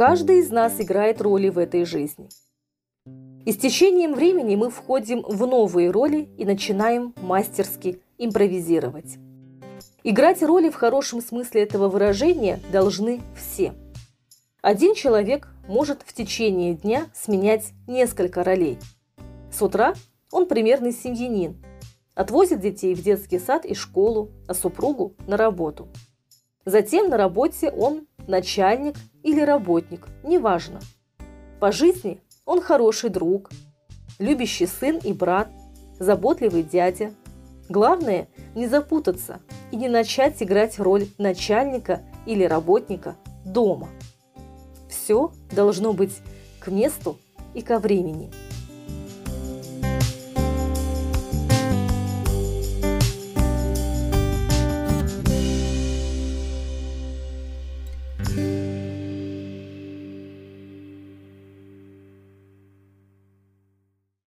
Каждый из нас играет роли в этой жизни. И с течением времени мы входим в новые роли и начинаем мастерски импровизировать. Играть роли в хорошем смысле этого выражения должны все. Один человек может в течение дня сменять несколько ролей. С утра он примерный семьянин, отвозит детей в детский сад и школу, а супругу на работу. Затем на работе он начальник или работник, неважно. По жизни он хороший друг, любящий сын и брат, заботливый дядя. Главное – не запутаться и не начать играть роль начальника или работника дома. Все должно быть к месту и ко времени –